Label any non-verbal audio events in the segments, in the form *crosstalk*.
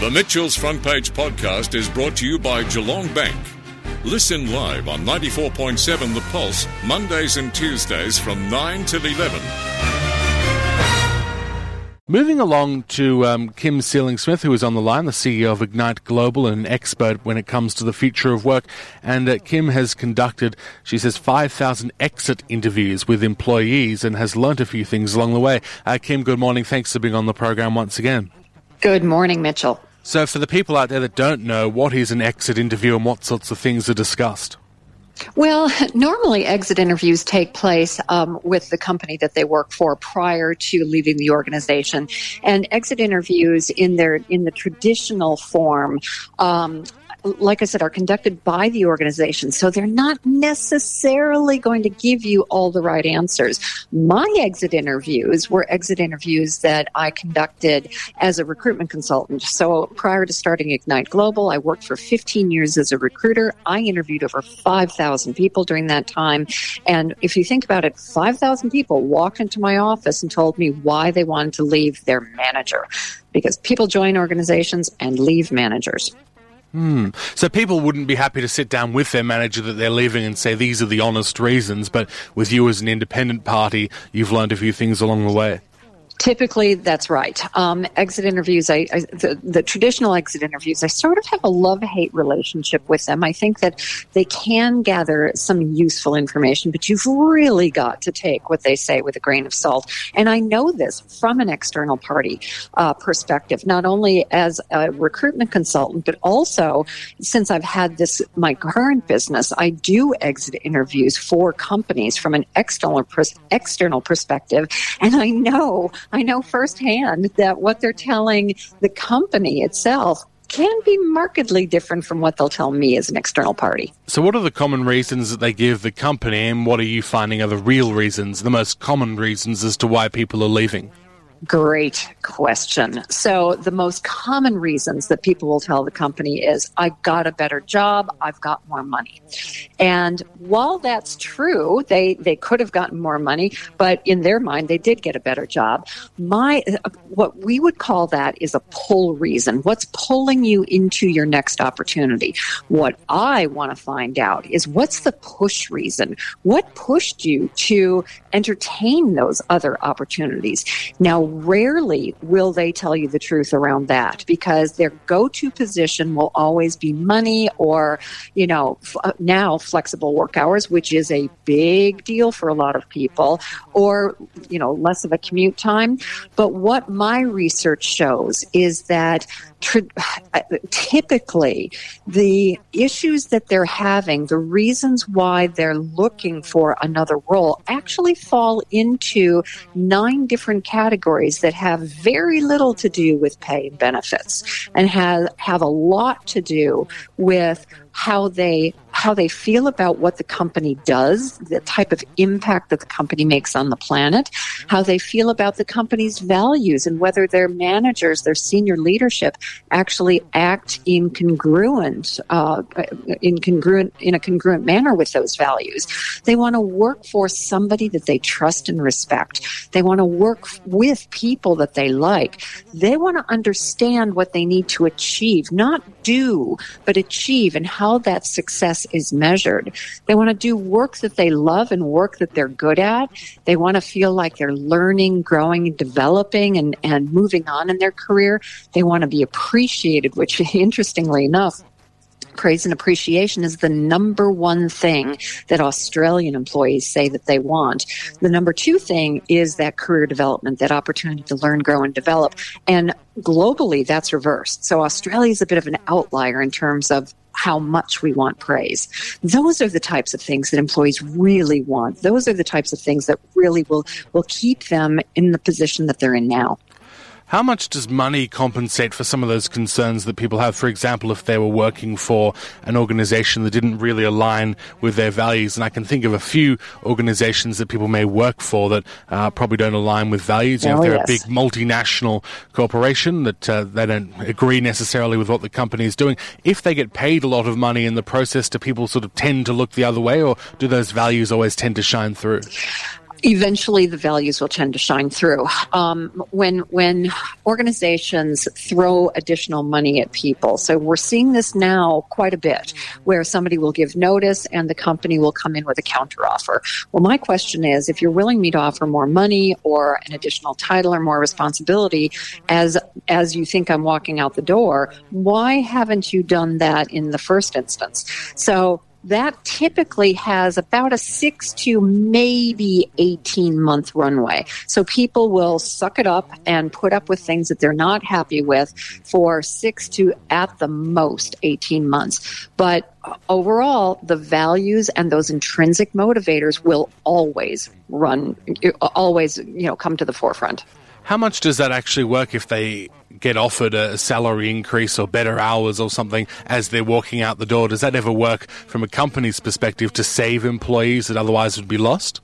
The Mitchell's Front Page podcast is brought to you by Geelong Bank. Listen live on 94.7 The Pulse, Mondays and Tuesdays from 9 till 11. Moving along to um, Kim Seeling Smith, who is on the line, the CEO of Ignite Global and an expert when it comes to the future of work. And uh, Kim has conducted, she says, 5,000 exit interviews with employees and has learnt a few things along the way. Uh, Kim, good morning. Thanks for being on the program once again. Good morning, Mitchell. So, for the people out there that don't know, what is an exit interview and what sorts of things are discussed? Well, *laughs* normally exit interviews take place um, with the company that they work for prior to leaving the organization, and exit interviews in their in the traditional form um, like I said, are conducted by the organization. So they're not necessarily going to give you all the right answers. My exit interviews were exit interviews that I conducted as a recruitment consultant. So prior to starting Ignite Global, I worked for 15 years as a recruiter. I interviewed over 5,000 people during that time. And if you think about it, 5,000 people walked into my office and told me why they wanted to leave their manager because people join organizations and leave managers. Hmm. So people wouldn't be happy to sit down with their manager that they're leaving and say these are the honest reasons, but with you as an independent party, you've learned a few things along the way. Typically, that's right. Um, exit interviews, I, I the, the, traditional exit interviews, I sort of have a love hate relationship with them. I think that they can gather some useful information, but you've really got to take what they say with a grain of salt. And I know this from an external party uh, perspective, not only as a recruitment consultant, but also since I've had this my current business, I do exit interviews for companies from an external pers- external perspective, and I know I know firsthand that what they're telling the company itself can be markedly different from what they'll tell me as an external party. So, what are the common reasons that they give the company, and what are you finding are the real reasons, the most common reasons as to why people are leaving? Great question. So, the most common reasons that people will tell the company is, I got a better job, I've got more money. And while that's true, they, they could have gotten more money, but in their mind, they did get a better job. My, what we would call that is a pull reason. What's pulling you into your next opportunity? What I want to find out is what's the push reason? What pushed you to entertain those other opportunities? Now, rarely will they tell you the truth around that because their go-to position will always be money or, you know, f- uh, now flexible work hours, which is a big deal for a lot of people, or, you know, less of a commute time. But what my research shows is that typically the issues that they're having, the reasons why they're looking for another role actually fall into nine different categories that have very little to do with pay and benefits and have, have a lot to do with how they how they feel about what the company does, the type of impact that the company makes on the planet, how they feel about the company's values, and whether their managers, their senior leadership, actually act in congruent, uh, in congruent, in a congruent manner with those values. They want to work for somebody that they trust and respect. They want to work with people that they like. They want to understand what they need to achieve, not do, but achieve, and how that success is measured. They want to do work that they love and work that they're good at. They want to feel like they're learning, growing, developing, and, and moving on in their career. They want to be appreciated, which *laughs* interestingly enough, praise and appreciation is the number one thing that Australian employees say that they want. The number two thing is that career development, that opportunity to learn, grow, and develop. And globally, that's reversed. So Australia is a bit of an outlier in terms of how much we want praise. Those are the types of things that employees really want. Those are the types of things that really will, will keep them in the position that they're in now. How much does money compensate for some of those concerns that people have? For example, if they were working for an organization that didn't really align with their values, and I can think of a few organizations that people may work for that uh, probably don't align with values. You know, oh, if they're yes. a big multinational corporation that uh, they don't agree necessarily with what the company is doing, if they get paid a lot of money in the process, do people sort of tend to look the other way, or do those values always tend to shine through? Eventually the values will tend to shine through. Um, when when organizations throw additional money at people, so we're seeing this now quite a bit, where somebody will give notice and the company will come in with a counteroffer. Well, my question is, if you're willing me to offer more money or an additional title or more responsibility, as as you think I'm walking out the door, why haven't you done that in the first instance? So that typically has about a six to maybe 18 month runway. So people will suck it up and put up with things that they're not happy with for six to at the most 18 months. But overall, the values and those intrinsic motivators will always run, always, you know, come to the forefront. How much does that actually work if they get offered a salary increase or better hours or something as they're walking out the door? Does that ever work from a company's perspective to save employees that otherwise would be lost?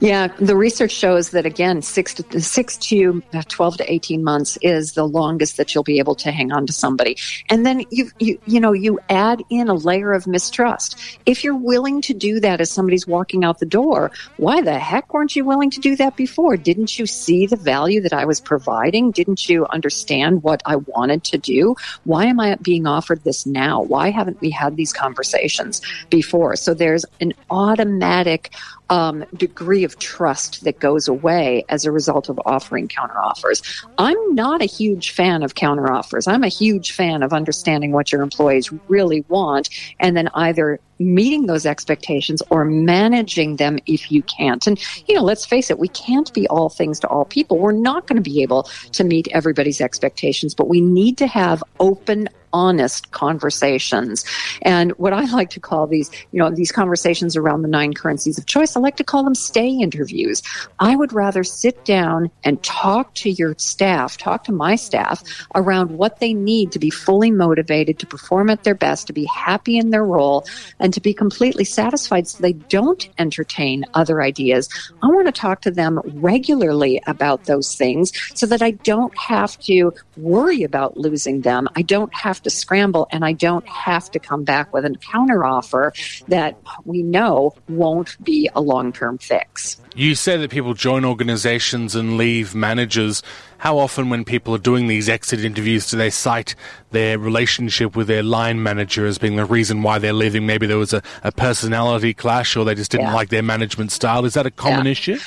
Yeah, the research shows that again, six to six to uh, twelve to eighteen months is the longest that you'll be able to hang on to somebody. And then you you you know you add in a layer of mistrust. If you're willing to do that as somebody's walking out the door, why the heck weren't you willing to do that before? Didn't you see the value that I was providing? Didn't you understand what I wanted to do? Why am I being offered this now? Why haven't we had these conversations before? So there's an automatic um, degree of trust that goes away as a result of offering counteroffers. I'm not a huge fan of counteroffers. I'm a huge fan of understanding what your employees really want and then either meeting those expectations or managing them if you can't. And, you know, let's face it, we can't be all things to all people. We're not going to be able to meet everybody's expectations, but we need to have open, honest conversations. And what I like to call these, you know, these conversations around the nine currencies of choice, I like to call them stay interviews. I would rather sit down and talk to your staff, talk to my staff around what they need to be fully motivated, to perform at their best, to be happy in their role, and to be completely satisfied so they don't entertain other ideas. I want to talk to them regularly about those things so that I don't have to worry about losing them. I don't have to scramble and I don't have to come back with a counteroffer that we know won't be a long term fix. You say that people join organizations and leave managers. How often, when people are doing these exit interviews, do they cite their relationship with their line manager as being the reason why they're leaving? Maybe there was a, a personality clash or they just didn't yeah. like their management style. Is that a common yeah. issue?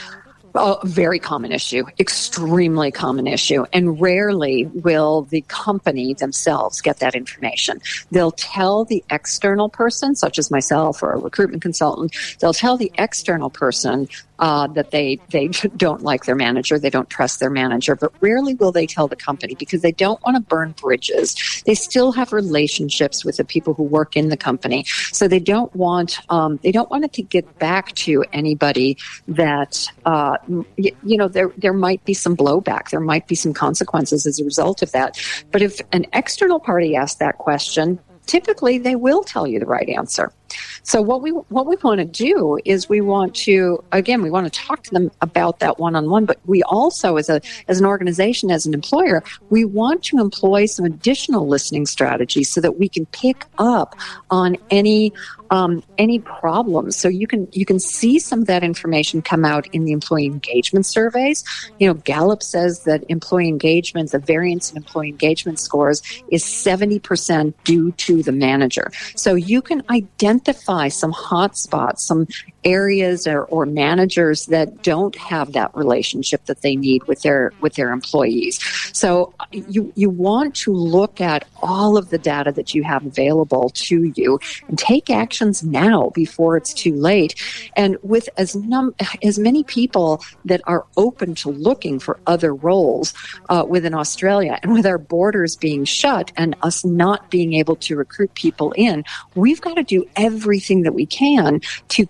A very common issue, extremely common issue. And rarely will the company themselves get that information. They'll tell the external person, such as myself or a recruitment consultant, they'll tell the external person uh, that they they *laughs* don't like their manager, they don't trust their manager, but rarely will they tell the company because they don't want to burn bridges. They still have relationships with the people who work in the company, so they don't want um, they don't want it to get back to anybody that uh, you, you know there there might be some blowback, there might be some consequences as a result of that. But if an external party asks that question, typically they will tell you the right answer. So what we what we want to do is we want to again we want to talk to them about that one on one, but we also as a as an organization as an employer we want to employ some additional listening strategies so that we can pick up on any um, any problems. So you can you can see some of that information come out in the employee engagement surveys. You know, Gallup says that employee engagement, the variance in employee engagement scores, is seventy percent due to the manager. So you can identify some hot spots, some areas or, or managers that don't have that relationship that they need with their with their employees. So you you want to look at all of the data that you have available to you and take actions now before it's too late. And with as num as many people that are open to looking for other roles uh, within Australia, and with our borders being shut and us not being able to recruit people in, we've got to do everything that we can to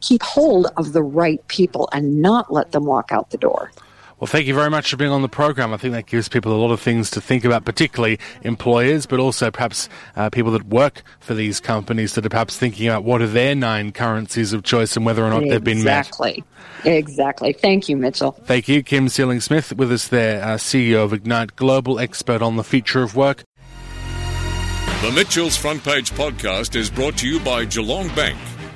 keep hold of the right people and not let them walk out the door. Well, thank you very much for being on the program. I think that gives people a lot of things to think about, particularly employers, but also perhaps uh, people that work for these companies that are perhaps thinking about what are their nine currencies of choice and whether or not exactly. they've been met. Exactly. Exactly. Thank you, Mitchell. Thank you, Kim Seeling Smith, with us there, uh, CEO of Ignite Global, expert on the future of work. The Mitchell's Front Page podcast is brought to you by Geelong Bank